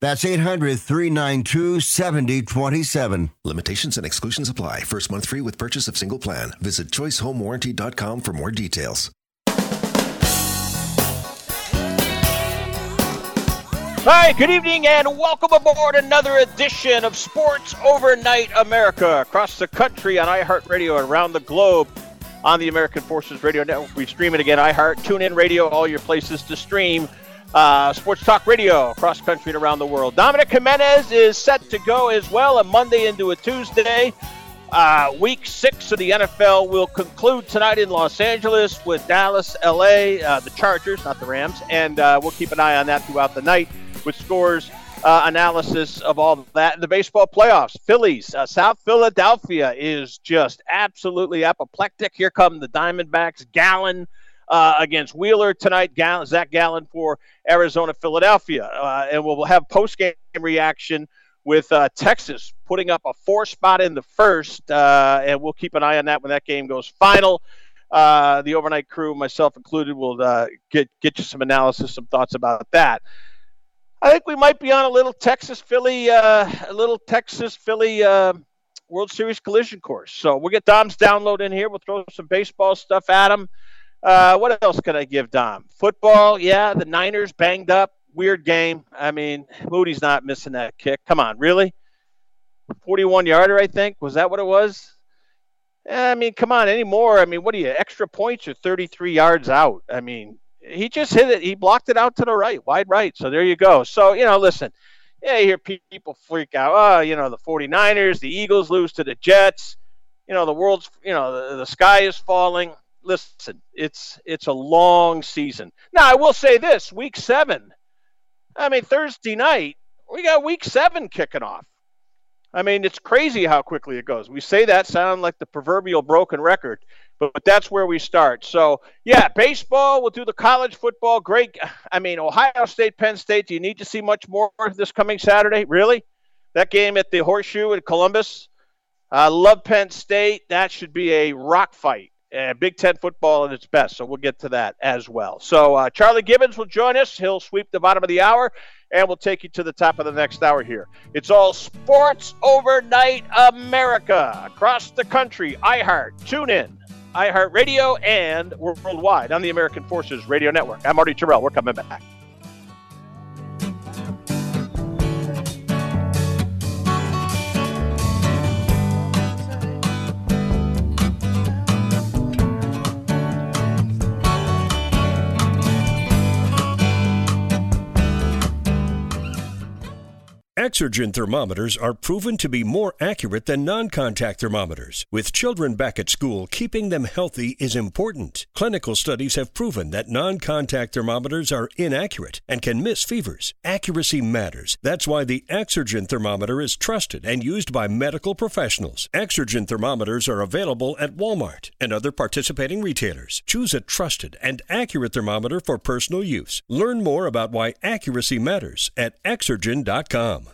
That's 800 392 7027. Limitations and exclusions apply. First month free with purchase of single plan. Visit choicehomewarranty.com for more details. Hi, good evening, and welcome aboard another edition of Sports Overnight America across the country on iHeartRadio and around the globe on the American Forces Radio Network. We stream it again, iHeart, TuneIn Radio, all your places to stream uh, sports talk radio across country and around the world. Dominic Jimenez is set to go as well, a Monday into a Tuesday. Uh, week six of the NFL will conclude tonight in Los Angeles with Dallas, LA, uh, the Chargers, not the Rams, and uh, we'll keep an eye on that throughout the night with scores uh, analysis of all that. In the baseball playoffs, Phillies, uh, South Philadelphia is just absolutely apoplectic. Here come the Diamondbacks. Gallen uh, against Wheeler tonight. Gallen, Zach Gallen for Arizona, Philadelphia, uh, and we'll have post game reaction with uh, Texas putting up a four spot in the first, uh, and we'll keep an eye on that when that game goes final. the overnight crew, myself included, will get get you some analysis, some thoughts about that. I think we might be on a little Texas Philly, uh, a little Texas Philly uh, World Series collision course. So we'll get Dom's download in here. We'll throw some baseball stuff at him. Uh, what else can I give Dom? Football, yeah. The Niners banged up. Weird game. I mean, Moody's not missing that kick. Come on, really? 41 yarder, I think. Was that what it was? I mean, come on, anymore. I mean, what are you, extra points or 33 yards out? I mean, he just hit it. He blocked it out to the right, wide right. So there you go. So, you know, listen, yeah, you hear people freak out. Oh, you know, the 49ers, the Eagles lose to the Jets. You know, the world's, you know, the, the sky is falling. Listen, it's it's a long season. Now, I will say this week seven, I mean, Thursday night, we got week seven kicking off. I mean, it's crazy how quickly it goes. We say that sound like the proverbial broken record but, but that's where we start. So, yeah, baseball, we'll do the college football. Great. I mean, Ohio State, Penn State, do you need to see much more this coming Saturday? Really? That game at the Horseshoe in Columbus? I love Penn State. That should be a rock fight. Uh, Big Ten football at its best. So we'll get to that as well. So uh, Charlie Gibbons will join us. He'll sweep the bottom of the hour, and we'll take you to the top of the next hour here. It's all Sports Overnight America across the country. iHeart, tune in iHeartRadio, and worldwide on the American Forces Radio Network. I'm Marty Tirrell. We're coming back. Exergen thermometers are proven to be more accurate than non contact thermometers. With children back at school, keeping them healthy is important. Clinical studies have proven that non contact thermometers are inaccurate and can miss fevers. Accuracy matters. That's why the Exergen thermometer is trusted and used by medical professionals. Exergen thermometers are available at Walmart and other participating retailers. Choose a trusted and accurate thermometer for personal use. Learn more about why accuracy matters at Exergen.com.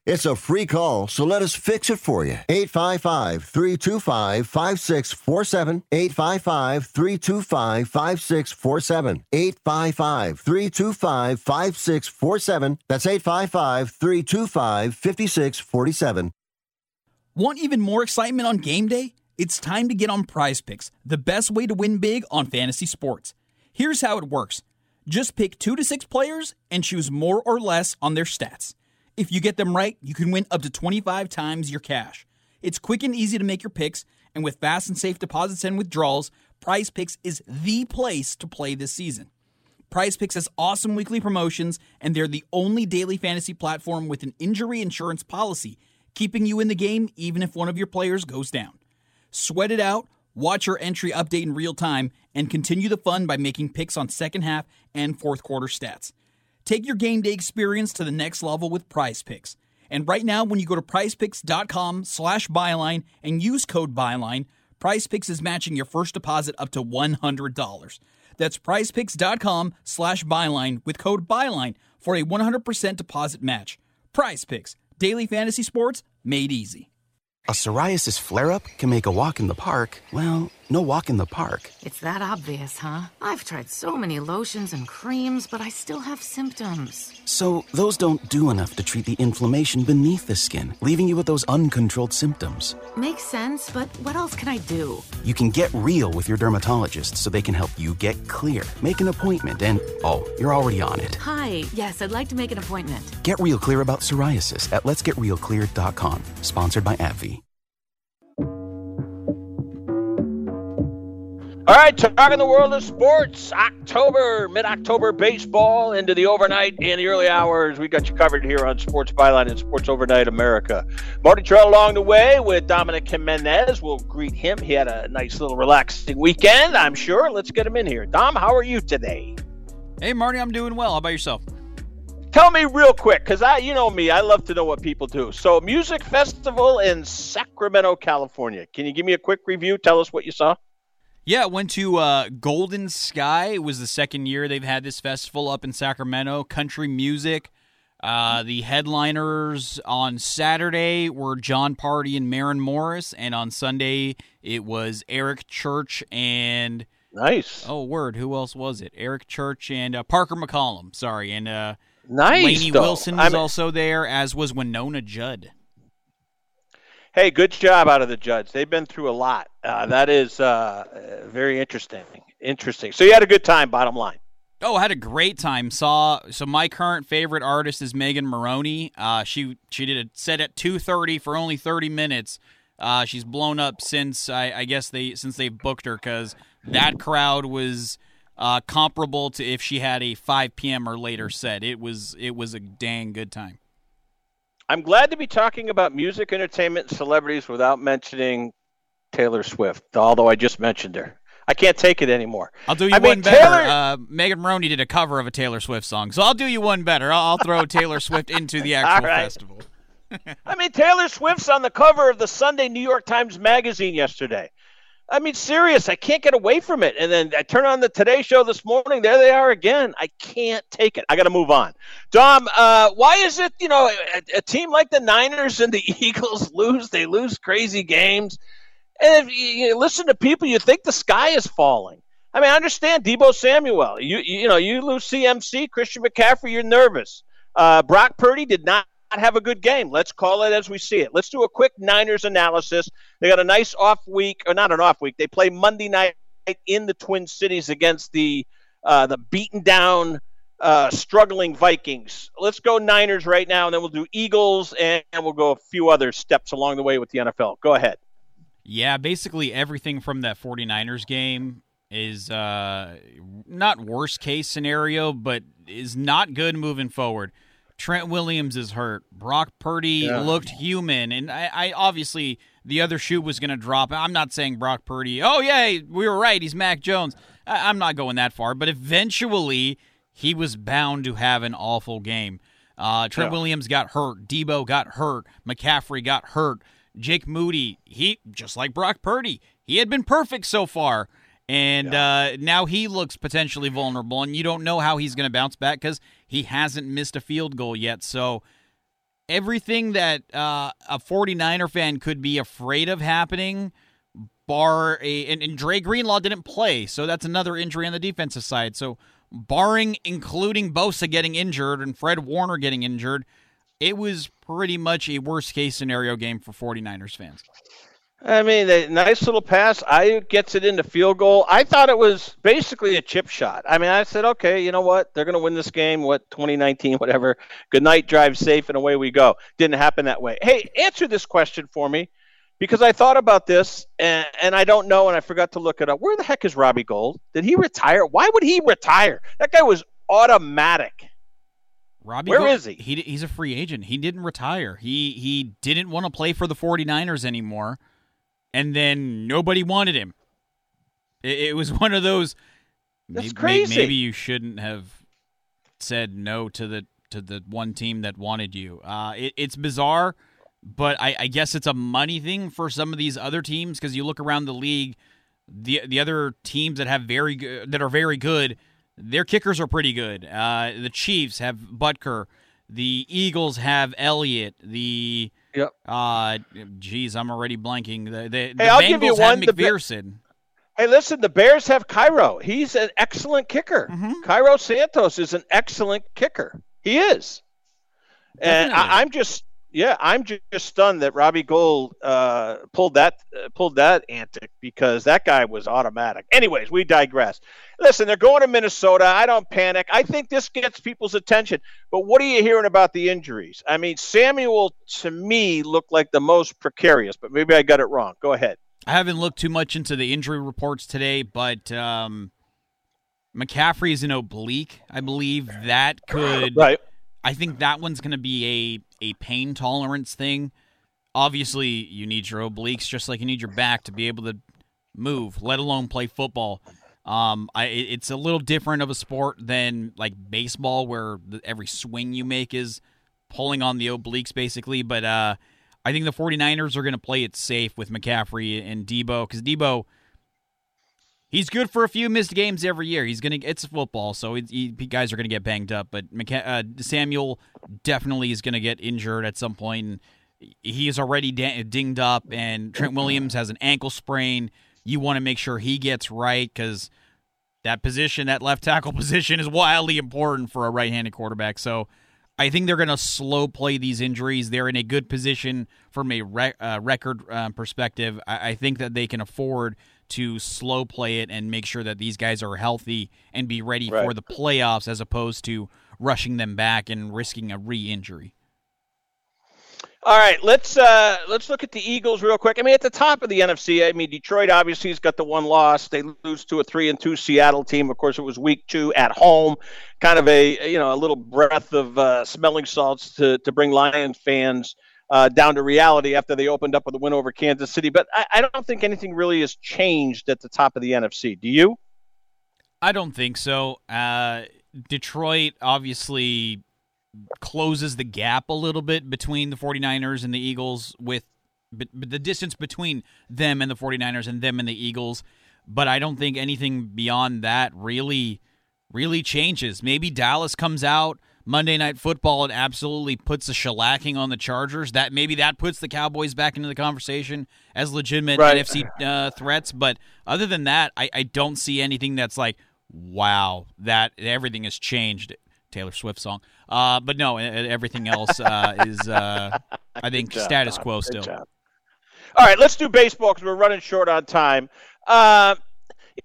It's a free call, so let us fix it for you. 855 325 5647. 855 325 5647. 855 325 5647. That's 855 325 5647. Want even more excitement on game day? It's time to get on prize picks, the best way to win big on fantasy sports. Here's how it works just pick two to six players and choose more or less on their stats. If you get them right, you can win up to 25 times your cash. It's quick and easy to make your picks, and with fast and safe deposits and withdrawals, Prize Picks is the place to play this season. Prize Picks has awesome weekly promotions, and they're the only daily fantasy platform with an injury insurance policy, keeping you in the game even if one of your players goes down. Sweat it out, watch your entry update in real time, and continue the fun by making picks on second half and fourth quarter stats. Take your game day experience to the next level with Prize Picks. And right now, when you go to prizepicks.com slash byline and use code byline, Prize Picks is matching your first deposit up to $100. That's prizepicks.com slash byline with code byline for a 100% deposit match. Prize Picks, daily fantasy sports made easy. A psoriasis flare up can make a walk in the park, well, no walk in the park. It's that obvious, huh? I've tried so many lotions and creams, but I still have symptoms. So, those don't do enough to treat the inflammation beneath the skin, leaving you with those uncontrolled symptoms. Makes sense, but what else can I do? You can get real with your dermatologist so they can help you get clear. Make an appointment and, oh, you're already on it. Hi, yes, I'd like to make an appointment. Get real clear about psoriasis at letsgetrealclear.com. Sponsored by AbbVie. All right, talking the world of sports. October, mid-October baseball into the overnight and the early hours. We got you covered here on Sports Byline and Sports Overnight America. Marty Tirrell along the way with Dominic Jimenez. We'll greet him. He had a nice little relaxing weekend, I'm sure. Let's get him in here. Dom, how are you today? Hey, Marty, I'm doing well. How about yourself? Tell me real quick, because I, you know me, I love to know what people do. So, music festival in Sacramento, California. Can you give me a quick review? Tell us what you saw. Yeah, went to uh, Golden Sky. It was the second year they've had this festival up in Sacramento. Country music. Uh, the headliners on Saturday were Jon Pardi and Maren Morris, and on Sunday it was Eric Church and nice. Oh, word! Who else was it? Eric Church and uh, Parker McCollum. Sorry, and uh, nice. Lainey though. Wilson was I'm- also there, as was Wynonna Judd. Hey, good job out of the judge. They've been through a lot. Uh, that is uh, very interesting. Interesting. So you had a good time. Bottom line. Oh, I had a great time. Saw so my current favorite artist is Megan Moroney. Uh, she she did a set at two thirty for only thirty minutes. Uh, she's blown up since I, I guess they since they've booked her because that crowd was uh, comparable to if she had a five p.m. or later set. It was it was a dang good time. I'm glad to be talking about music, entertainment, and celebrities without mentioning Taylor Swift. Although I just mentioned her, I can't take it anymore. I'll do you I one mean, better. Taylor- Uh, Megan Moroney did a cover of a Taylor Swift song, so I'll do you one better. I'll, I'll throw Taylor Swift into the actual right. festival. I mean, Taylor Swift's on the cover of the Sunday New York Times Magazine yesterday. I mean, serious. I can't get away from it. And then I turn on the Today Show this morning. There they are again. I can't take it. I got to move on. Dom, uh, why is it, you know, a, a team like the Niners and the Eagles lose? They lose crazy games. And if you, listen to people, you think the sky is falling. I mean, I understand Deebo Samuel. You, you, you know, you lose CMC, Christian McCaffrey, you're nervous. Uh, Brock Purdy did not have a good game. Let's call it as we see it. Let's do a quick Niners analysis. They got a nice off week, or not an off week. They play Monday night in the Twin Cities against the uh, the beaten down, uh, struggling Vikings. Let's go Niners right now, and then we'll do Eagles, and, we'll go a few other steps along the way with the NFL. Go ahead. Yeah, basically everything from that 49ers game is uh, not worst case scenario, but is not good moving forward. Trent Williams is hurt. Brock Purdy Yeah. looked human, and I, I obviously the other shoe was going to drop. I'm not saying Brock Purdy. Oh yeah, we were right. He's Mac Jones. I, I'm not going that far, but eventually he was bound to have an awful game. Uh, Trent Yeah. Williams got hurt. Deebo got hurt. McCaffrey got hurt. Jake Moody, he just like Brock Purdy, he had been perfect so far, and uh, now he looks potentially vulnerable, and you don't know how he's going to bounce back because he hasn't missed a field goal yet. So everything that uh, a 49er fan could be afraid of happening, bar a and, and Dre Greenlaw didn't play, so that's another injury on the defensive side. So barring including Bosa getting injured and Fred Warner getting injured, it was pretty much a worst case scenario game for 49ers fans. I mean, a nice little pass. Aiyuk gets it into field goal. I thought it was basically a chip shot. I mean, I said, okay, you know what? They're going to win this game. What 2019, whatever. Good night, drive safe, and away we go. Didn't happen that way. Hey, answer this question for me, because I thought about this and, and I don't know, and I forgot to look it up. Where the heck is Robbie Gould? Did he retire? Why would he retire? That guy was automatic. Robbie Where Gould- is he? he? He's a free agent. He didn't retire. He he didn't want to play for the 49ers anymore, and then nobody wanted him. It, it was one of those. That's may- may- crazy. Maybe you shouldn't have said no to the to the one team that wanted you. Uh, it, it's bizarre, but I, I guess it's a money thing for some of these other teams because you look around the league, the the other teams that have very good that are very good, their kickers are pretty good. Uh, the Chiefs have Butker, the Eagles have Elliott, the Yep. uh, geez, I'm already blanking. The the, the Hey, I'll Bengals give you have one, the Be- McPherson. Hey, listen, the Bears have Cairo. He's an excellent kicker. Mhm. Cairo Santos is an excellent kicker. He is. And Definitely. I, I'm just, yeah, I'm just stunned that Robbie Gould uh, pulled that uh, pulled that antic because that guy was automatic. Anyways, we digress. Listen, they're going to Minnesota. I don't panic. I think this gets people's attention. But what are you hearing about the injuries? I mean, Samuel to me looked like the most precarious, but maybe I got it wrong. Go ahead. I haven't looked too much into the injury reports today, but um, McCaffrey is an oblique. I believe that could. Right. I think that one's going to be a a pain tolerance thing. Obviously, you need your obliques just like you need your back to be able to move, let alone play football. Um, I it's a little different of a sport than like baseball, where every swing you make is pulling on the obliques, basically. But uh, I think the 49ers are going to play it safe with McCaffrey and Deebo because Deebo, he's good for a few missed games every year. He's to, it's football, so it, he, guys are to get banged up. But uh, Samuel definitely is to get injured at some point. And he is already da- dinged up, and Trent Williams has an ankle sprain. You want to make sure he gets right because that position, that left tackle position, is wildly important for a right handed quarterback. So I think they're to slow play these injuries. They're in a good position from a re- uh, record uh, perspective. I-, I think that they can afford to slow play it and make sure that these guys are healthy and be ready for the playoffs as opposed to rushing them back and risking a re injury. All right, let's uh, let's look at the Eagles real quick. I mean, at the top of the NFC, I mean, Detroit obviously has got the one loss. They lose to a three and two Seattle team. Of course, it was week two at home. Kind of a you know a little breath of uh, smelling salts to to bring Lions fans uh, down to reality after they opened up with a win over Kansas City. But I, I don't think anything really has changed at the top of the NFC. Do you? I don't think so. Uh, Detroit obviously closes the gap a little bit between the 49ers and the Eagles with but, but the distance between them and the 49ers and them and the Eagles, but I don't think anything beyond that really really changes. Maybe Dallas comes out Monday night football and absolutely puts a shellacking on the Chargers. That maybe that puts the Cowboys back into the conversation as legitimate Right. NFC uh, threats. But other than that, I, I don't see anything that's like, wow, that everything has changed. Taylor Swift song. Uh, but no, everything else uh, is, uh, I think, job, status quo still. All right, let's do baseball because we're running short on time.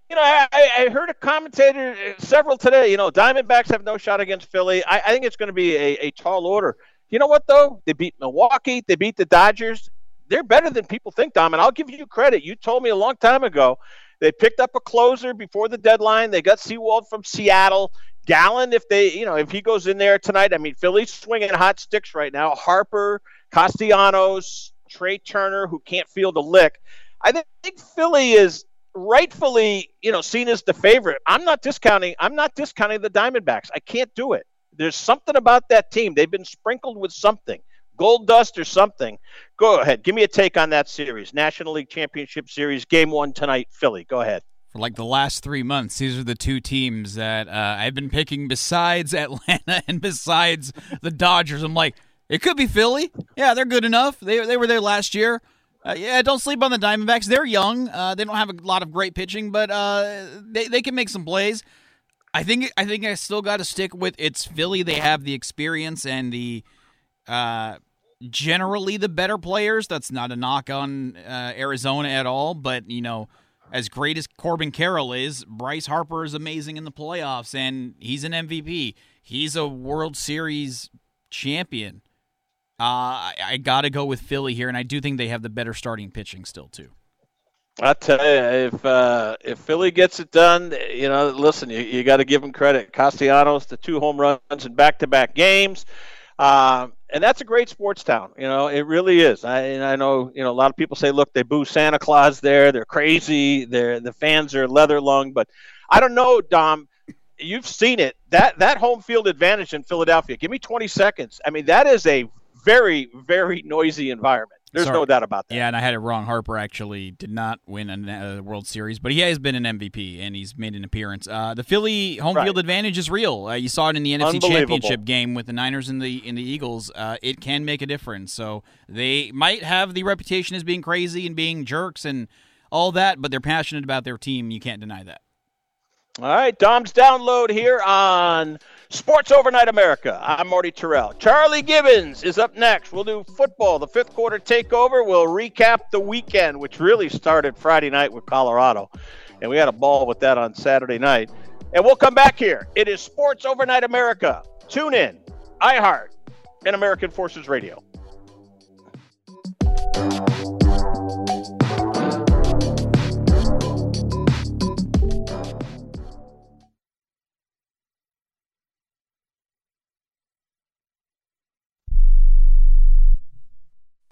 You know, I, I heard a commentator, uh, several today. You know, Diamondbacks have no shot against Philly. I, I think it's going to be a, a tall order. You know what though? They beat Milwaukee. They beat the Dodgers. They're better than people think, Dom. And I'll give you credit. You told me a long time ago they picked up a closer before the deadline. They got Sewald from Seattle. Gallen, if they, you know, if he goes in there tonight, I mean, Philly's swinging hot sticks right now. Harper, Castellanos, Trea Turner, who can't field a lick. I think Philly is rightfully, you know, seen as the favorite. I'm not discounting. I'm not discounting the Diamondbacks. I can't do it. There's something about that team. They've been sprinkled with something, gold dust or something. Go ahead. Give me a take on that series. National League Championship Series, game one tonight, Philly. Go ahead. For like the last three months, these are the two teams that uh, I've been picking besides Atlanta and besides the Dodgers. I'm like, it could be Philly. Yeah, they're good enough. They, they were there last year. Uh, yeah, don't sleep on the Diamondbacks. They're young. Uh, they don't have a lot of great pitching, but uh, they, they can make some plays. I think I think I still got to stick with it's Philly. They have the experience and the uh, generally the better players. That's not a knock on uh, Arizona at all, but you know, as great as Corbin Carroll is, Bryce Harper is amazing in the playoffs, and he's an MVP. He's a World Series champion. Uh, I, got to go with Philly here, and I do think they have the better starting pitching still too. I tell you, if uh, if Philly gets it done, you know, listen, you, you got to give them credit. Castellanos, the two home runs in back-to-back games, um, and that's a great sports town. You know, it really is. I I know, you know, a lot of people say, look, they boo Santa Claus there. They're crazy. They're the fans are leather lung, but I don't know, Dom. You've seen it. That that home field advantage in Philadelphia. Give me 20 seconds. I mean, that is a very very noisy environment. There's Sorry. no doubt about that. Yeah, and I had it wrong. Harper actually did not win a uh, World Series, but he has been an MVP and he's made an appearance. Uh, the Philly home Right. field advantage is real. Uh, you saw it in the NFC Championship game with the Niners and the and the Eagles. Uh, it can make a difference. So they might have the reputation as being crazy and being jerks and all that, but they're passionate about their team. You can't deny that. All right, Dom's download here on Sports Overnight America. I'm Marty Tirrell. Charlie Gibbons is up next. We'll do football, the fifth quarter takeover. We'll recap the weekend, which really started Friday night with Colorado. And we had a ball with that on Saturday night. And we'll come back here. It is Sports Overnight America. Tune in, iHeart, and American Forces Radio.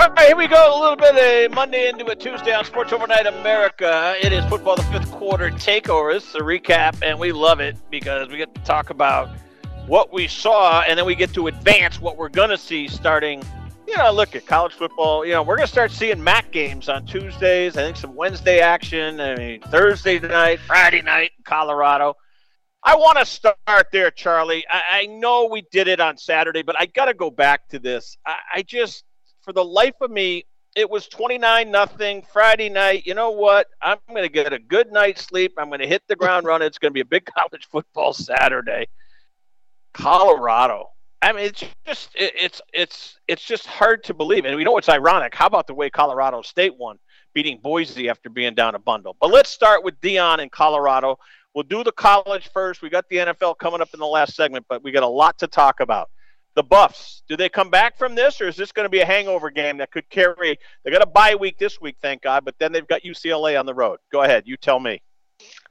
All right, here we go. A little bit of Monday into a Tuesday on Sports Overnight America. It is football the fifth quarter takeover. This is a recap, and we love it because we get to talk about what we saw, and then we get to advance what we're going to see starting. You know, look at college football. You know, we're going to start seeing MAC games on Tuesdays. I think some Wednesday action. I mean, Thursday night, Friday night in Colorado. I want to start there, Charlie. I, I, know we did it on Saturday, but I got to go back to this. I, I just for the life of me, it was 29 nothing Friday night. You know what? I'm going to get a good night's sleep. I'm going to hit the ground running. It's going to be a big college football Saturday. Colorado. I mean, it's just it, it's it's it's just hard to believe. And we know it's ironic. How about the way Colorado State won, beating Boise after being down a bundle? But let's start with Deion in Colorado. We'll do the college first. We got the NFL coming up in the last segment, but we got a lot to talk about the Buffs. Do they come back from this, or is this going to be a hangover game that could carry? They got a bye week this week, thank God, but then they've got UCLA on the road. Go ahead, you tell me.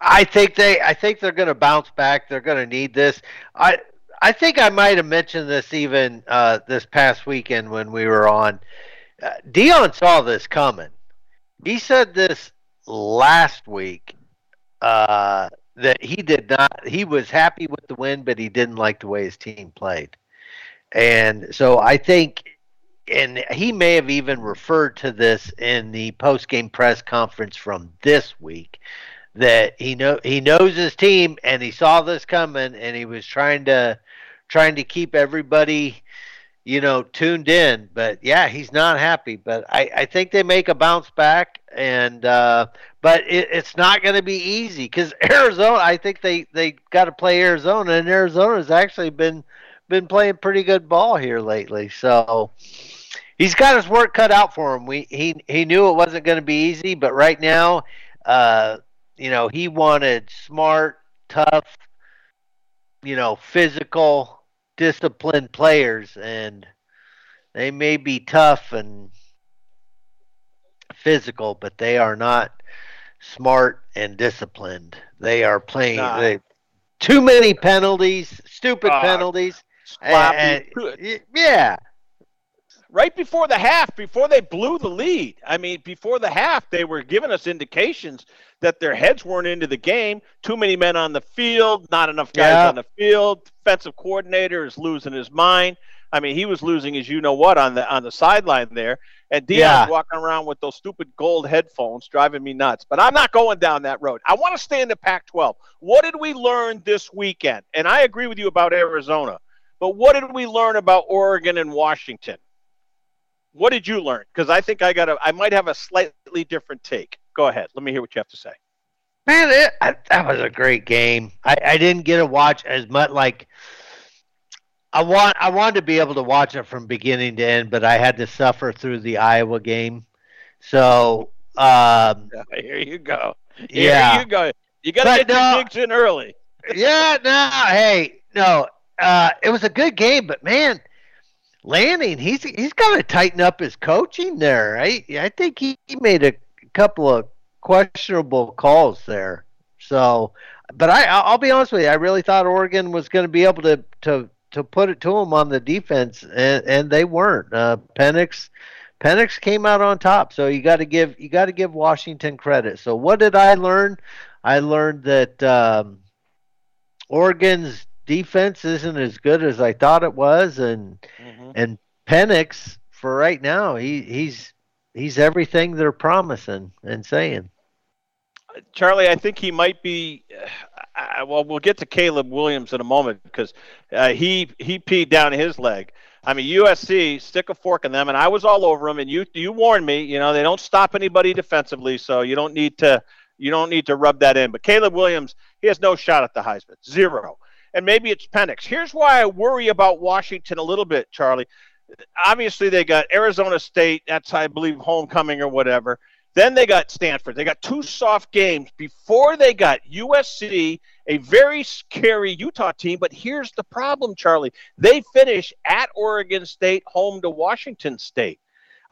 I think they. I think they're going to bounce back. They're going to need this. I. I think I might have mentioned this even uh, this past weekend when we were on. Uh, Deion saw this coming. He said this last week uh, that he did not. He was happy with the win, but he didn't like the way his team played. And so I think, and he may have even referred to this in the post game press conference from this week that he know he knows his team and he saw this coming and he was trying to trying to keep everybody you know tuned in. But yeah he's not happy. But i i think they make a bounce back and uh but it, it's not going to be easy because arizona i think they they got to play arizona and arizona has actually been been playing pretty good ball here lately. So he's got his work cut out for him. We he he knew it wasn't going to be easy, but right now, uh, you know, he wanted smart, tough, you know, physical, disciplined players, and they may be tough and physical, but they are not smart and disciplined. They are playing nah. they, too many penalties, stupid uh, penalties sloppy. Uh, yeah. Right before the half, before they blew the lead, I mean, before the half, they were giving us indications that their heads weren't into the game. Too many men on the field, not enough guys yeah. on the field. Defensive coordinator is losing his mind. I mean, he was losing his you know what on the on the sideline there, and Deion's yeah. walking around with those stupid gold headphones, driving me nuts. But I'm not going down that road. I want to stay in the Pac-12. What did we learn this weekend? And I agree with you about Arizona. But what did we learn about Oregon and Washington? What did you learn? Because I think I got a, I might have a slightly different take. Go ahead. Let me hear what you have to say. Man, it, I, that was a great game. I, I didn't get to watch as much. Like I want, I wanted to be able to watch it from beginning to end, but I had to suffer through the Iowa game. So um, here you go. Here yeah, you go. You got to get no, your digs in early. yeah, no, hey, no, uh, it was a good game, but man, Lanning, he's he's got to tighten up his coaching there. I I think he, he made a couple of questionable calls there. So, but I I'll be honest with you, I really thought Oregon was going to be able to to to put it to them on the defense, and and they weren't. Uh, Penix. Penix came out on top, so you got to give you got to give Washington credit. So what did I learn? I learned that um, Oregon's defense isn't as good as I thought it was, and mm-hmm. and Penix for right now, he he's he's everything they're promising and saying. Charlie, I think he might be. Uh, well, we'll get to Caleb Williams in a moment because uh, he he peed down his leg. I mean, USC stick a fork in them, and I was all over him. And you you warned me. You know they don't stop anybody defensively, so you don't need to you don't need to rub that in. But Caleb Williams, he has no shot at the Heisman, zero. And maybe it's Penix. Here's why I worry about Washington a little bit, Charlie. Obviously, they got Arizona State. That's I believe homecoming or whatever. Then they got Stanford. They got two soft games before they got USC, a very scary Utah team. But here's the problem, Charlie. They finish at Oregon State, home to Washington State.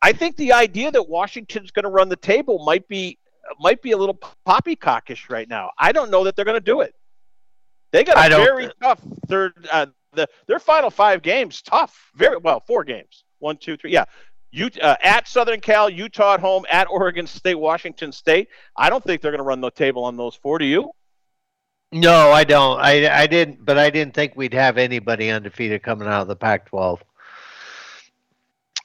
I think the idea that Washington's going to run the table might be might be a little poppycockish right now. I don't know that they're going to do it. They got a very tough third. Uh, the their final five games tough. Very well, four games. One, two, three. Yeah, Utah, uh, at Southern Cal, Utah at home, at Oregon State, Washington State. I don't think they're going to run the table on those four. Do you? No, I don't. I, I didn't, but I didn't think we'd have anybody undefeated coming out of the Pac-12.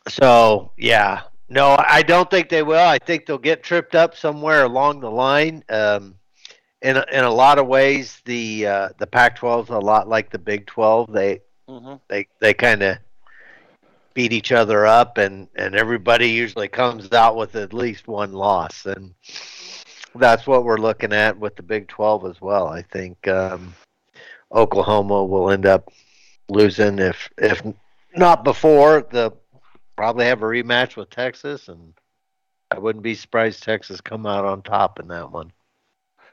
So yeah, no, I don't think they will. I think they'll get tripped up somewhere along the line. Um, in a, in a lot of ways, the uh, the Pac-12 is a lot like the Big 12. They mm-hmm. they they kind of beat each other up, and and everybody usually comes out with at least one loss, and that's what we're looking at with the Big 12 as well. I think um, Oklahoma will end up losing if if not before the probably have a rematch with Texas, and I wouldn't be surprised Texas come out on top in that one.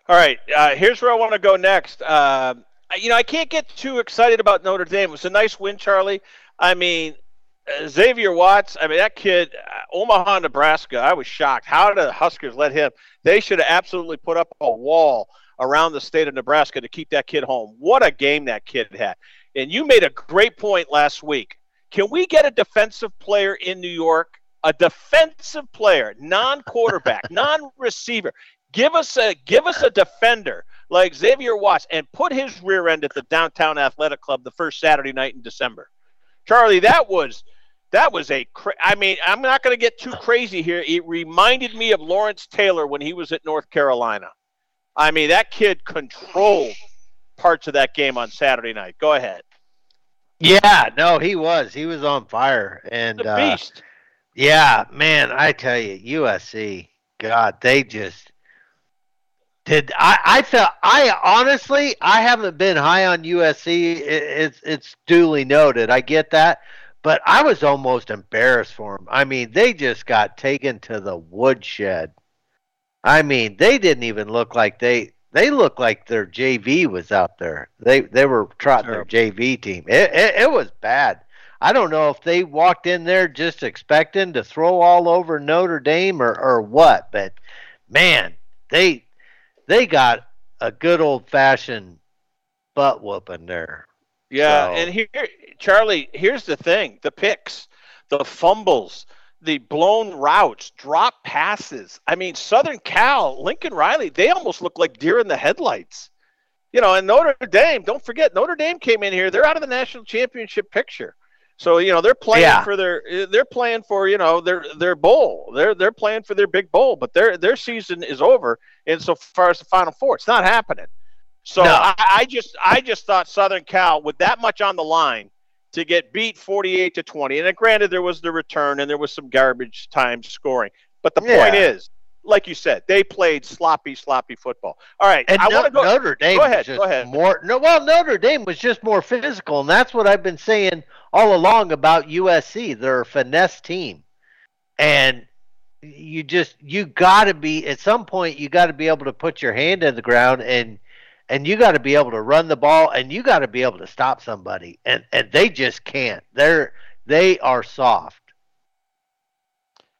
All right, uh, here's where I want to go next. Uh, you know, I can't get too excited about Notre Dame. It was a nice win, Charlie. I mean, uh, Xavier Watts. I mean, that kid, uh, Omaha, Nebraska. I was shocked. How did the Huskers let him? They should have absolutely put up a wall around the state of Nebraska to keep that kid home. What a game that kid had! And you made a great point last week. Can we get a defensive player in New York? A defensive player, non-quarterback, non-receiver. Give us a give us a defender like Xavier Watts and put his rear end at the downtown athletic club the first Saturday night in December. Charlie, that was that was a cra- I mean, I'm not going to get too crazy here. It reminded me of Lawrence Taylor when he was at North Carolina. I mean, that kid controlled parts of that game on Saturday night. Go ahead. Yeah, no, he was. He was on fire and the uh, beast. yeah, man, I tell you, USC, God, they just did. I I felt I honestly I haven't been high on USC. It, it's it's duly noted. I get that, but I was almost embarrassed for them. I mean, they just got taken to the woodshed. I mean, they didn't even look like they they looked like their JV was out there. They they were trotting their JV team. It, it, it was bad. I don't know if they walked in there just expecting to throw all over Notre Dame or, or what, but man, they they got a good old fashioned butt whooping there. Yeah, so. and here, Charlie, here's the thing: the picks, the fumbles, the blown routes, drop passes. I mean, Southern Cal, Lincoln Riley, they almost look like deer in the headlights. You know, and Notre Dame, don't forget, Notre Dame came in here, they're out of the national championship picture. So, you know, they're playing yeah. for their they're playing for, you know, their their bowl. They're they're playing for their big bowl, but their their season is over insofar as the final four. It's not happening. So no. I, I just I just thought Southern Cal with that much on the line to get beat 48 to 20. And granted, there was the return and there was some garbage time scoring. But the yeah. point is, like you said, they played sloppy, sloppy football. All right, and I no, want to go. Notre Dame. Go ahead. Go ahead. More. No, well, Notre Dame was just more physical, and that's what I've been saying all along about USC. They're a finesse team, and you just you got to be at some point. You got to be able to put your hand in the ground and and you got to be able to run the ball and you got to be able to stop somebody. And and they just can't. They're they are soft.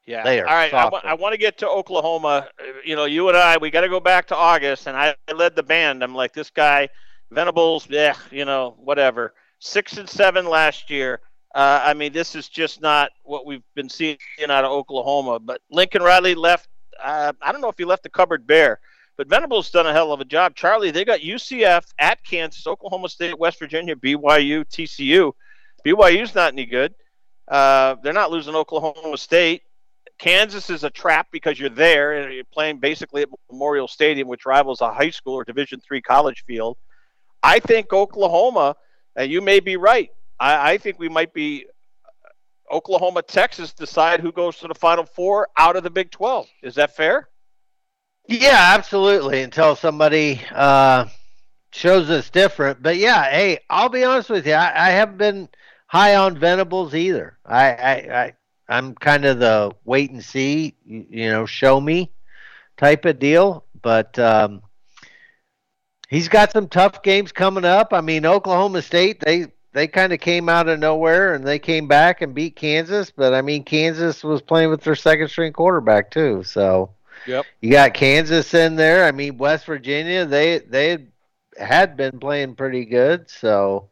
Yeah. They are all right I, w- I want to get to oklahoma. You know you and i we got to go back to august and I, I led the band. I'm like this guy venables yeah you know whatever. Six and seven last year uh, I mean, this is just not what we've been seeing out of Oklahoma. But Lincoln Riley left. Uh, I don't know if he left the cupboard bare, but Venables done a hell of a job. Charlie, they got UCF at Kansas, Oklahoma State, West Virginia, BYU, TCU. BYU's not any good. Uh, they're not losing Oklahoma State. Kansas is a trap because you're there and you're playing basically at Memorial Stadium, which rivals a high school or Division three college field. I think Oklahoma, and you may be right. I, I think we might be Oklahoma, Texas decide who goes to the Final Four out of the Big 12. Is that fair? Yeah, absolutely. Until somebody uh, shows us different. But yeah, hey, I'll be honest with you. I, I haven't been high on Venables either. I, I, I I'm kind of the wait and see, you, you know, show me type of deal. But um, he's got some tough games coming up. I mean, Oklahoma State they they kind of came out of nowhere and they came back and beat Kansas. But I mean, Kansas was playing with their second string quarterback too. So yep. you got Kansas in there. I mean, West Virginia they they had been playing pretty good. So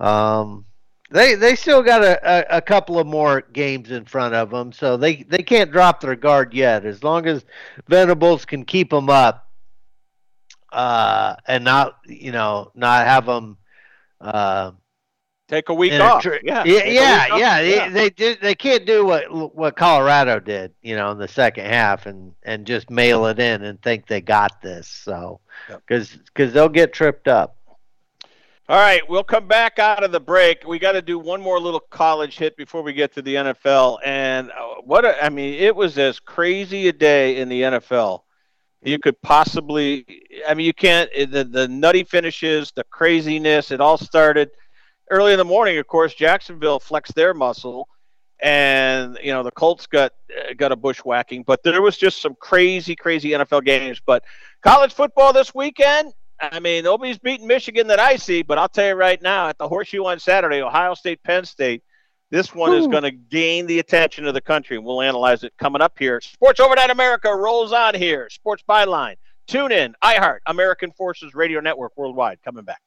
um, they they still got a, a, a, couple of more games in front of them, so they they can't drop their guard yet. As long as Venables can keep them up, uh, and not you know not have them uh, take a week off. Tr- yeah, yeah, yeah, yeah. They, they they can't do what what Colorado did, you know, in the second half and and just mail it in and think they got this. So because yep. because they'll get tripped up. All right, we'll come back out of the break. We got to do one more little college hit before we get to the NFL. And uh, what a, I mean, it was as crazy a day in the NFL. You could possibly, I mean, you can't, the, the nutty finishes, the craziness, it all started early in the morning. Of course, Jacksonville flexed their muscle and you know the Colts got uh, got a bushwhacking, but there was just some crazy, crazy NFL games. But college football this weekend, I mean, nobody's beating Michigan that I see, but I'll tell you right now, at the Horseshoe on Saturday, Ohio State, Penn State, this one Ooh. is going to gain the attention of the country, and we'll analyze it coming up here. Sports Overnight America rolls on here. Sports Byline. Tune in, iHeart, American Forces Radio Network worldwide. Coming back.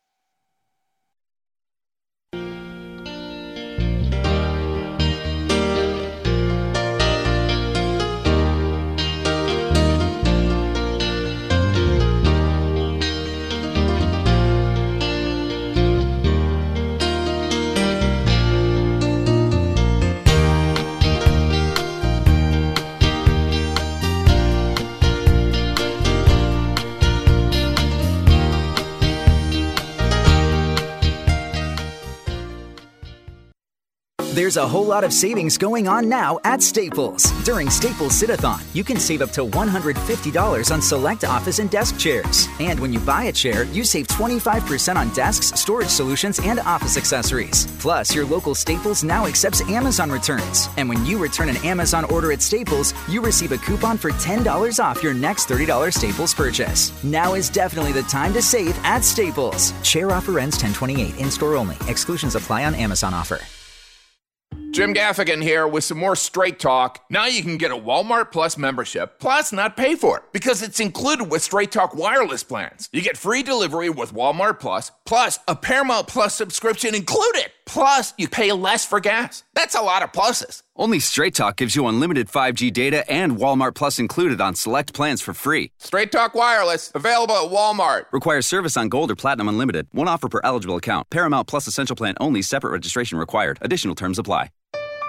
There's a whole lot of savings going on now at Staples. During Staples Sit-a-thon, you can save up to $150 on select office and desk chairs. And when you buy a chair, you save 25% on desks, storage solutions, and office accessories. Plus, your local Staples now accepts Amazon returns. And when you return an Amazon order at Staples, you receive a coupon for $10 off your next $30 Staples purchase. Now is definitely the time to save at Staples. Chair offer ends 1028 in store only. Exclusions apply on Amazon offer. Jim Gaffigan here with some more straight talk. Now you can get a Walmart Plus membership, plus not pay for it because it's included with Straight Talk wireless plans. You get free delivery with Walmart Plus, plus a Paramount Plus subscription included. Plus, you pay less for gas. That's a lot of pluses. Only Straight Talk gives you unlimited 5G data and Walmart Plus included on select plans for free. Straight Talk Wireless, available at Walmart. Requires service on Gold or Platinum Unlimited. One offer per eligible account. Paramount Plus Essential Plan only. Separate registration required. Additional terms apply.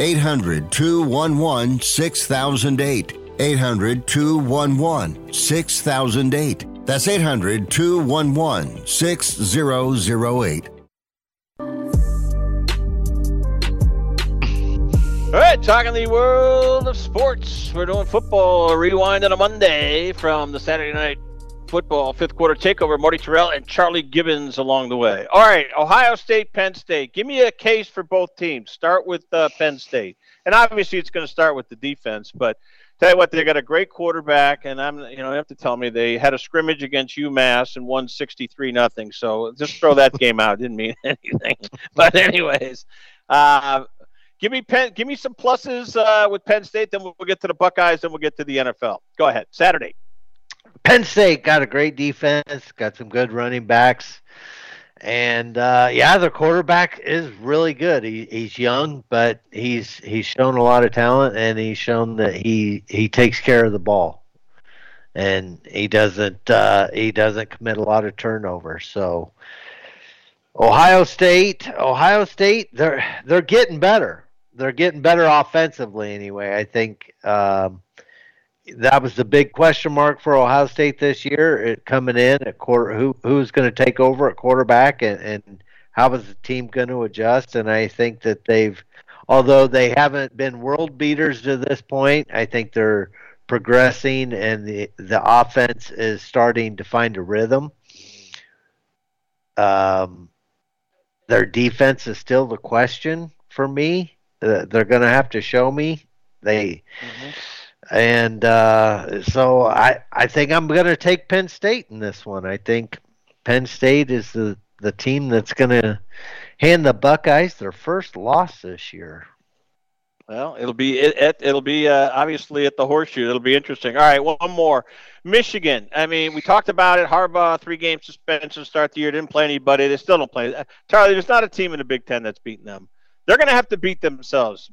800 211 6008. 800 211 6008. That's 800 211 6008. All right, talking the world of sports. We're doing football rewind on a Monday from the Saturday night football fifth quarter takeover. Marty Tirrell and Charlie Gibbons along the way. All right, Ohio State, Penn State. Give me a case for both teams. Start with uh, Penn State, and obviously it's going to start with the defense. But tell you what, they got a great quarterback, and I'm you know you have to tell me they had a scrimmage against UMass and won 63 nothing. So just throw that game out. Didn't mean anything. But anyways. Uh, Give me Penn. Give me some pluses uh, with Penn State. Then we'll, we'll get to the Buckeyes. Then we'll get to the NFL. Go ahead. Saturday. Penn State got a great defense. Got some good running backs. And uh, yeah, their quarterback is really good. He, he's young, but he's he's shown a lot of talent, and he's shown that he he takes care of the ball, and he doesn't uh, he doesn't commit a lot of turnover. So Ohio State, Ohio State, they're they're getting better they're getting better offensively anyway. I think um, that was the big question mark for Ohio State this year. It, coming in at quarter, who who's going to take over at quarterback, and, and how is the team going to adjust? And I think that they've, although they haven't been world beaters to this point, I think they're progressing, and the the offense is starting to find a rhythm. Um, their defense is still the question for me they're going to have to show me. They mm-hmm. And uh, so I I think I'm going to take Penn State in this one. I think Penn State is the the team that's going to hand the Buckeyes their first loss this year. Well, it'll be it, will be uh, obviously at the horseshoe. It'll be interesting. All right, one more. Michigan. I mean, we talked about it. Harbaugh three game suspension start the year. Didn't play anybody. They still don't play. Charlie, there's not a team in the Big Ten that's beaten them they're going to have to beat themselves.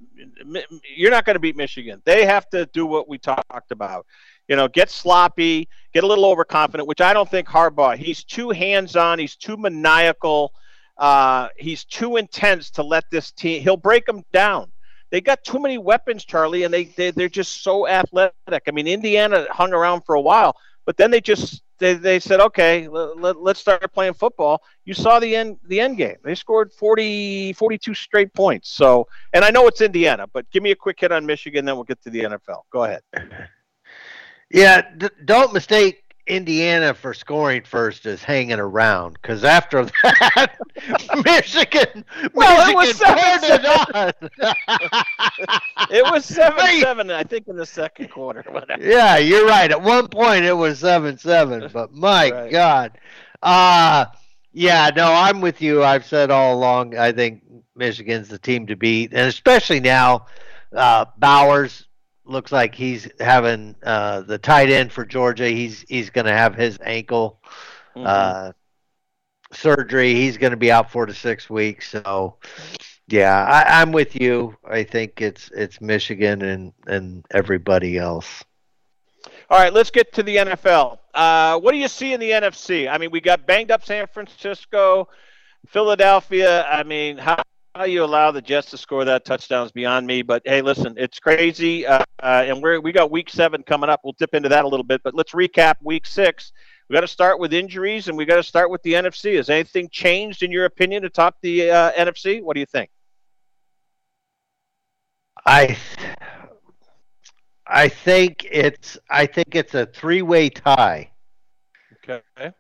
You're not going to beat Michigan. They have to do what we talked about. You know, get sloppy, get a little overconfident, which I don't think Harbaugh. He's too hands-on. He's too maniacal. Uh, he's too intense to let this team. He'll break them down. They got too many weapons, Charlie, and they, they they're just so athletic. I mean, Indiana hung around for a while, but then they just they, they said, okay, let, us start playing football. You saw the end the end game. They scored 40, 42 straight points. So, and I know it's Indiana, but give me a quick hit on Michigan, then we'll get to the NFL. Go ahead. Yeah, d- don't mistake Indiana for scoring first is hanging around because after that, Michigan, well, Michigan it was seven, it. it was seven seven, I think, in the second quarter. Whatever. Yeah, you're right. At one point, it was seven seven, but my right. God, uh yeah, no, I'm with you. I've said all along. I think Michigan's the team to beat, and especially now, uh, Bowers looks like he's having uh, the tight end for Georgia. He's he's going to have his ankle mm-hmm. uh, surgery. He's going to be out four to six weeks. So, yeah, I, I'm with you. I think it's it's Michigan and and everybody else. All right, let's get to the NFL. Uh, what do you see in the NFC? I mean, we got banged up San Francisco, Philadelphia. I mean, how how you allow the Jets to score that touchdown is beyond me. But hey, listen, it's crazy, uh, uh, and we're we got Week Seven coming up. We'll dip into that a little bit, but let's recap Week Six. We got to start with injuries, and we got to start with the NFC. Has anything changed in your opinion to top the uh, NFC? What do you think? I I think it's I think it's a three way tie. Okay.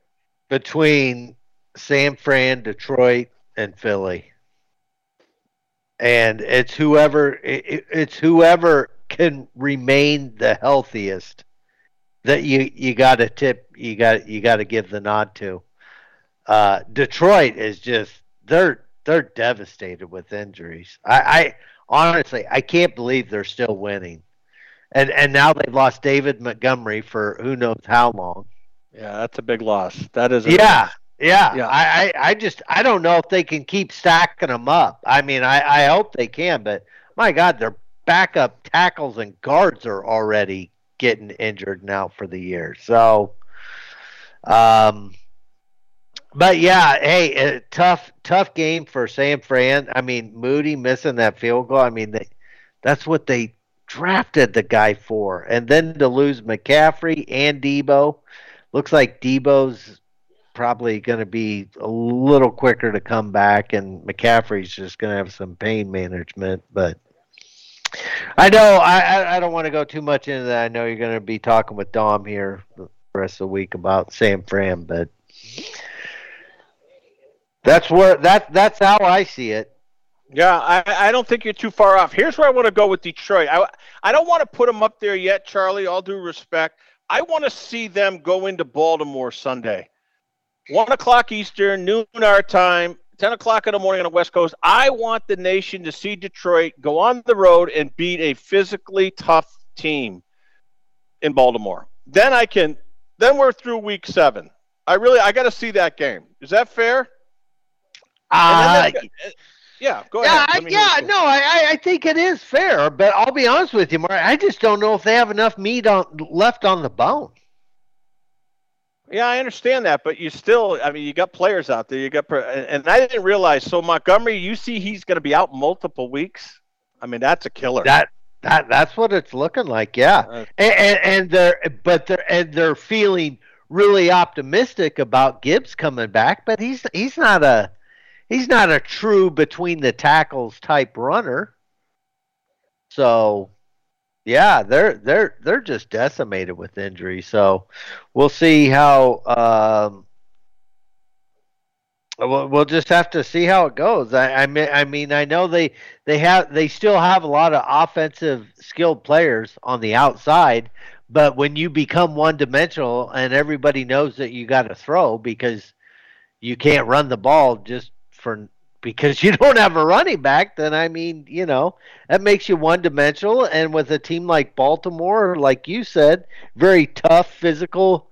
Between San Fran, Detroit, and Philly and it's whoever it's whoever can remain the healthiest that you you got to tip you got you got to give the nod to. Uh, Detroit is just they're they're devastated with injuries. I, I honestly I can't believe they're still winning, and and now they've lost David Montgomery for who knows how long. Yeah, that's a big loss. That is. yeah, yeah. yeah. I, I, I just I don't know if they can keep stacking them up. I mean, I, I hope they can, but my God, their backup tackles and guards are already getting injured now for the year. So, um, but yeah, hey, tough tough game for San Fran. I mean, Moody missing that field goal. I mean, they, that's what they drafted the guy for, and then to lose McCaffrey and Deebo. looks like Deebo's probably going to be a little quicker to come back, and McCaffrey's just going to have some pain management. But I know I, I don't want to go too much into that. I know you're going to be talking with Dom here the rest of the week about San Fran, but that's where that that's how I see it. Yeah, I, I don't think you're too far off. Here's where I want to go with Detroit. I, I don't want to put them up there yet, Charlie. All due respect, I want to see them go into Baltimore Sunday. One o'clock Eastern, noon our time, 10 o'clock in the morning on the West Coast. I want the nation to see Detroit go on the road and beat a physically tough team in Baltimore. Then I can, then we're through week seven. I really, I got to see that game. Is that fair? Uh, yeah, go ahead. I, yeah, no, I, I think it is fair, but I'll be honest with you, Mark. I just don't know if they have enough meat on left on the bone. Yeah, I understand that, but you still, I mean, you got players out there. You got, and I didn't realize. So Montgomery, you see, he's going to be out multiple weeks. I mean, that's a killer. That that that's what it's looking like. Yeah, uh, and, and, and they're but they're and they're feeling really optimistic about Gibbs coming back, but he's he's not a he's not a true between the tackles type runner. So, yeah, they're they're they're just decimated with injury. So, we'll see how. Um, we'll, we'll just have to see how it goes. I, I mean, I mean, I know they they have they still have a lot of offensive skilled players on the outside, but when you become one dimensional and everybody knows that you got to throw because you can't run the ball just for because you don't have a running back, then I mean, you know, that makes you one dimensional. And with a team like Baltimore, like you said, very tough, physical,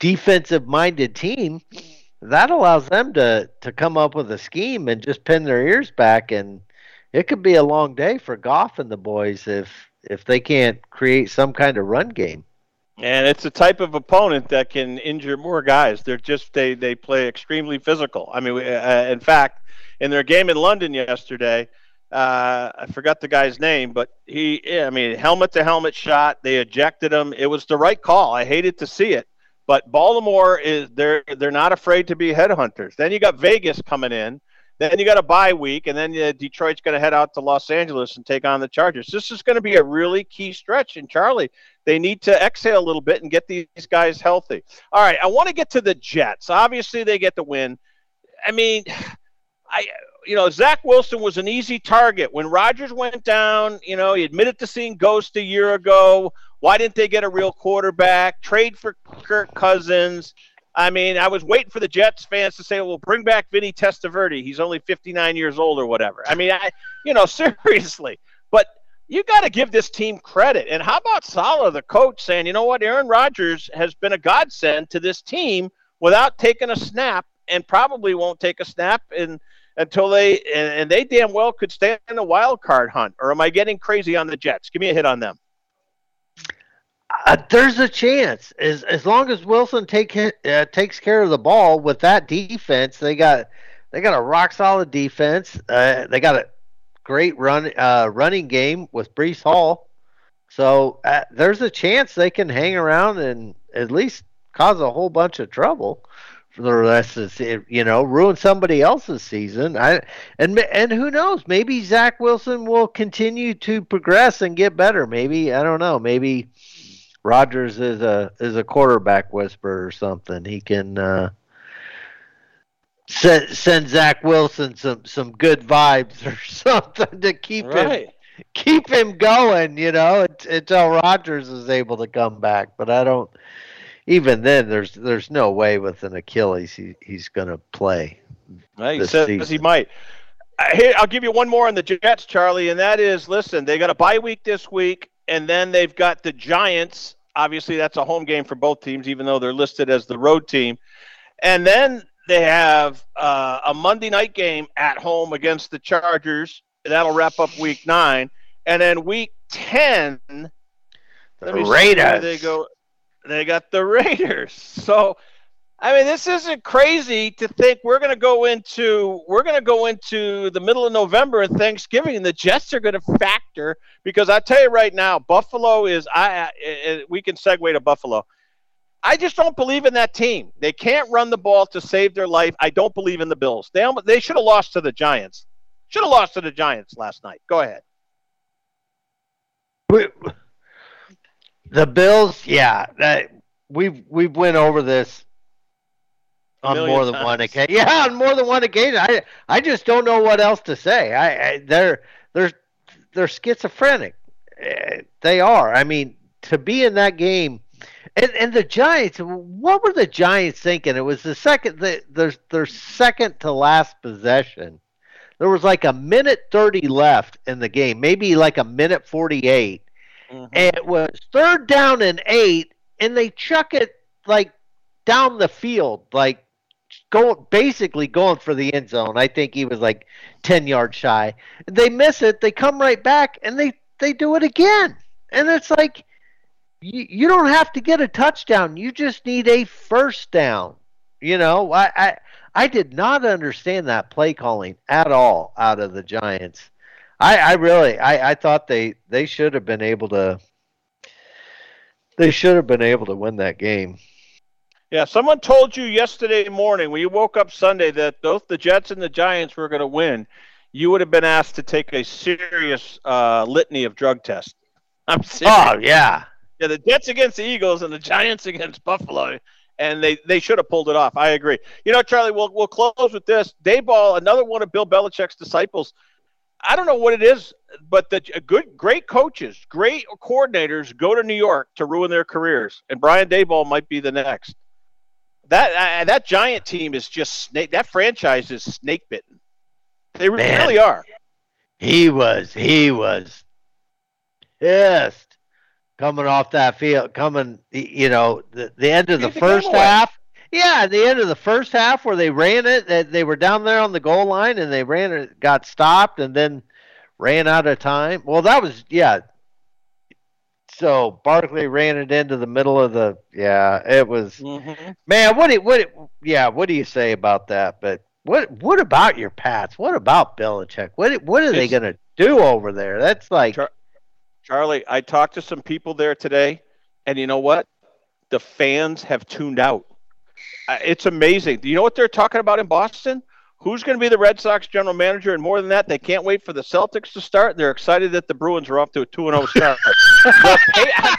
defensive minded team, that allows them to to come up with a scheme and just pin their ears back and it could be a long day for Goff and the boys if if they can't create some kind of run game. And it's a type of opponent that can injure more guys. They're just they they play extremely physical. I mean, uh, in fact, in their game in London yesterday, uh, I forgot the guy's name, but he, I mean, helmet to helmet shot. They ejected him. It was the right call. I hated to see it, but Baltimore is they're they're not afraid to be headhunters. Then you got Vegas coming in. Then you got a bye week, and then uh, Detroit's going to head out to Los Angeles and take on the Chargers. This is going to be a really key stretch. And Charlie, they need to exhale a little bit and get these guys healthy. All right, I want to get to the Jets. Obviously, they get the win. I mean, I you know Zach Wilson was an easy target when Rodgers went down. You know, he admitted to seeing ghosts a year ago. Why didn't they get a real quarterback? Trade for Kirk Cousins. I mean, I was waiting for the Jets fans to say, "Well, bring back Vinny Testaverde. He's only 59 years old or whatever." I mean, I, you know, seriously. But you got to give this team credit. And how about Saleh, the coach, saying, "You know what? Aaron Rodgers has been a godsend to this team without taking a snap, and probably won't take a snap in, until they and, and they damn well could stay in the wild card hunt." Or am I getting crazy on the Jets? Give me a hit on them. Uh, there's a chance as as long as Wilson take uh, takes care of the ball with that defense. They got they got a rock solid defense. Uh, they got a great run uh, running game with Breece Hall. So uh, there's a chance they can hang around and at least cause a whole bunch of trouble for the rest of the you know ruin somebody else's season. I and and who knows? Maybe Zach Wilson will continue to progress and get better. Maybe I don't know. Maybe Rodgers is a is a quarterback whisperer or something. He can uh, send send Zach Wilson some some good vibes or something to keep right. him keep him going. You know, until Rodgers is able to come back. But I don't. Even then, there's there's no way with an Achilles he, he's going to play. He says season. he might. Here, I'll give you one more on the Jets, Charlie, and that is listen, they got a bye week this week and then they've got the Giants. Obviously, that's a home game for both teams, even though they're listed as the road team. And then they have uh, a Monday night game at home against the Chargers. That'll wrap up Week Nine, and then Week Ten. The Raiders. they go. They got the Raiders. So I mean, this isn't crazy to think we're going to go into we're going to go into the middle of November and Thanksgiving, and the Jets are going to factor because I tell you right now, Buffalo is I, I we can segue to Buffalo. I just don't believe in that team. They can't run the ball to save their life. I don't believe in the Bills. They almost, they should have lost to the Giants. Should have lost to the Giants last night. Go ahead. The Bills, yeah, that, we've we've went over this on more than times. one occasion. Yeah, on more than one occasion. I I just don't know what else to say. I, I they're they're they're schizophrenic. Eh, they are. I mean, to be in that game, and and the Giants. What were the Giants thinking? It was the second. The, their their second to last possession. There was like a minute thirty left in the game, maybe like a minute forty eight, mm-hmm. it was third down and eight, and they chuck it like down the field, like going basically going for the end zone. I think he was like ten yards shy. They miss it. They come right back and they they do it again. And it's like you, you don't have to get a touchdown. You just need a first down. You know, I, I I did not understand that play calling at all out of the Giants. I, I really I, I thought they, they should have been able to they should have been able to win that game. Yeah, someone told you yesterday morning when you woke up Sunday that both the Jets and the Giants were going to win. You would have been asked to take a serious uh, litany of drug tests. I'm serious. Oh yeah, yeah. The Jets against the Eagles and the Giants against Buffalo, and they they should have pulled it off. I agree. You know, Charlie, we'll we'll close with this. Daboll, another one of Bill Belichick's disciples. I don't know what it is, but the good, great coaches, great coordinators go to New York to ruin their careers, and Brian Daboll might be the next that uh, that Giant team is just snake. That franchise is snake bitten. They really are. He was he was pissed coming off that field. Coming, you know, the, the end of the first half. Yeah, at the end of the first half where they ran it, they, they were down there on the goal line and they ran it, got stopped, and then ran out of time. Well, that was yeah, so Barkley ran it into the middle of the yeah. It was mm-hmm. man. What do what yeah? What do you say about that? But what what about your Pats? What about Belichick? What what are it's, they going to do over there? That's like Char- Charlie. I talked to some people there today, and you know what? The fans have tuned out. Uh, it's amazing. Do you know what they're talking about in Boston? who's going to be the Red Sox general manager, and more than that, they can't wait for the Celtics to start. They're excited that the Bruins are off to a two and zero oh start. they, I,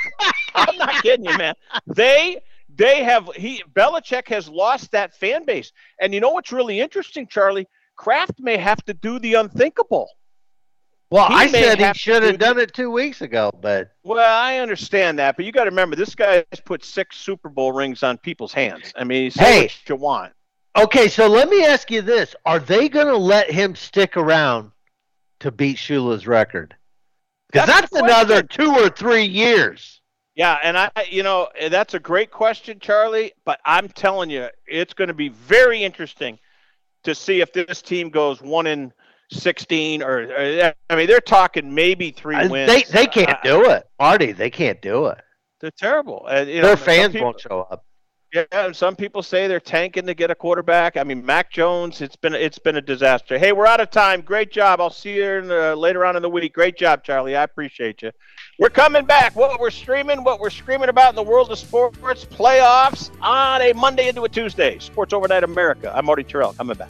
I'm not kidding you, man. They they have he Belichick has lost that fan base, and you know what's really interesting, Charlie? Kraft may have to do the unthinkable. Well, he I said he should have done it two weeks ago, but well, I understand that, but you got to remember this guy has put six Super Bowl rings on people's hands. I mean, hey, what you want. Okay, so let me ask you this: Are they going to let him stick around to beat Shula's record? Because that's, that's another two or three years. Yeah, and I, you know, that's a great question, Charlie. But I'm telling you, it's going to be very interesting to see if this team goes one in sixteen, or, or I mean, they're talking maybe three wins. They they can't uh, do it, Marty. They can't do it. They're terrible. Uh, Their know, fans people, won't show up. Yeah, some people say they're tanking to get a quarterback. I mean, Mac Jones, it's been it's been a disaster. Hey, we're out of time. Great job. I'll see you the, later on in the week. Great job, Charlie. I appreciate you. We're coming back. What we're streaming, what we're screaming about in the world of sports, playoffs on a Monday into a Tuesday. Sports Overnight America. I'm Marty Tirrell. Coming back.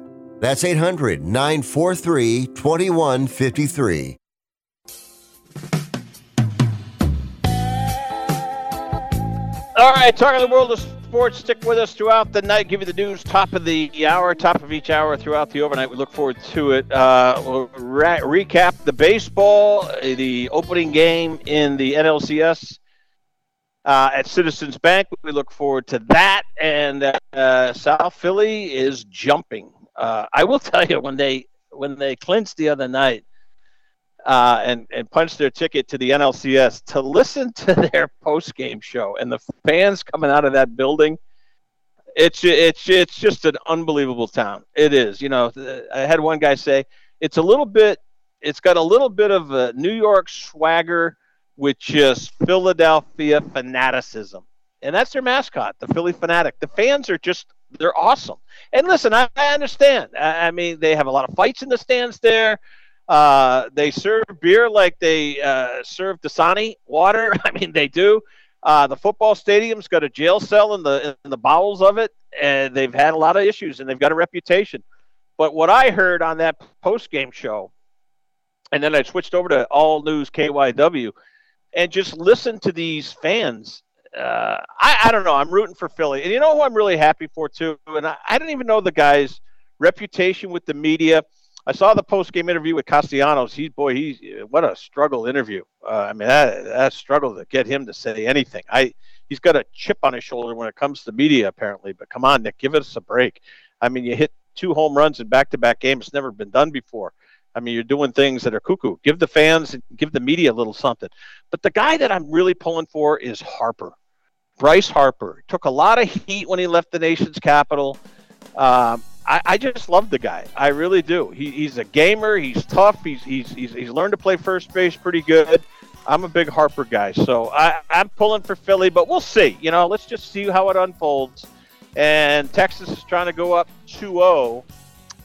That's 800 943 2153. All right, talking the world of sports. Stick with us throughout the night. Give you the news top of the hour, top of each hour throughout the overnight. We look forward to it. Uh, we'll recap the baseball, the opening game in the NLCS uh, at Citizens Bank. We look forward to that. And uh, South Philly is jumping. Uh, I will tell you when they when they clinched the other night uh, and and punched their ticket to the NLCS to listen to their post game show and the fans coming out of that building. It's it's it's just an unbelievable town. It is. You know, I had one guy say it's a little bit. It's got a little bit of a New York swagger with just Philadelphia fanaticism, and that's their mascot, the Phillie Phanatic. The fans are just they're awesome. And listen, I, I understand. I, I, mean, they have a lot of fights in the stands there. Uh, they serve beer like they uh, serve Dasani water. I mean, they do. Uh, the football stadium's got a jail cell in the in the bowels of it, and they've had a lot of issues, and they've got a reputation. But what I heard on that post game show, and then I switched over to All News KYW, and just listened to these fans uh, I, I don't know. I'm rooting for Philly, and you know who I'm really happy for too. And I, I don't even know the guy's reputation with the media. I saw the post game interview with Castellanos. He's boy, he's what a struggle interview. Uh, I mean, that that struggle to get him to say anything. I he's got a chip on his shoulder when it comes to media, apparently. But come on, Nick, give us a break. I mean, you hit two home runs in back-to-back games. It's never been done before. I mean, you're doing things that are cuckoo. Give the fans, give the media a little something. But the guy that I'm really pulling for is Harper. Bryce Harper took a lot of heat when he left the nation's capital. Um, I, I, just love the guy. I really do. He, he's a gamer. He's tough. He's, he's, he's, he's learned to play first base pretty good. I'm a big Harper guy, so I, I'm pulling for Philly, but we'll see. You know, let's just see how it unfolds. And Texas is trying to go up 2 0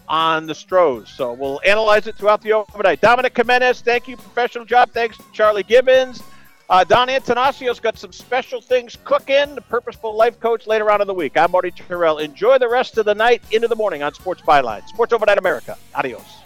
on the Stros. So we'll analyze it throughout the overnight. Dominic Jimenez, thank you. Professional job. Thanks Charlie Gibbons. Uh, Don Antonisio's got some special things cooking. The Purposeful Life Coach later on in the week. I'm Marty Tirrell. Enjoy the rest of the night into the morning on Sports Byline. Sports Overnight America. Adios.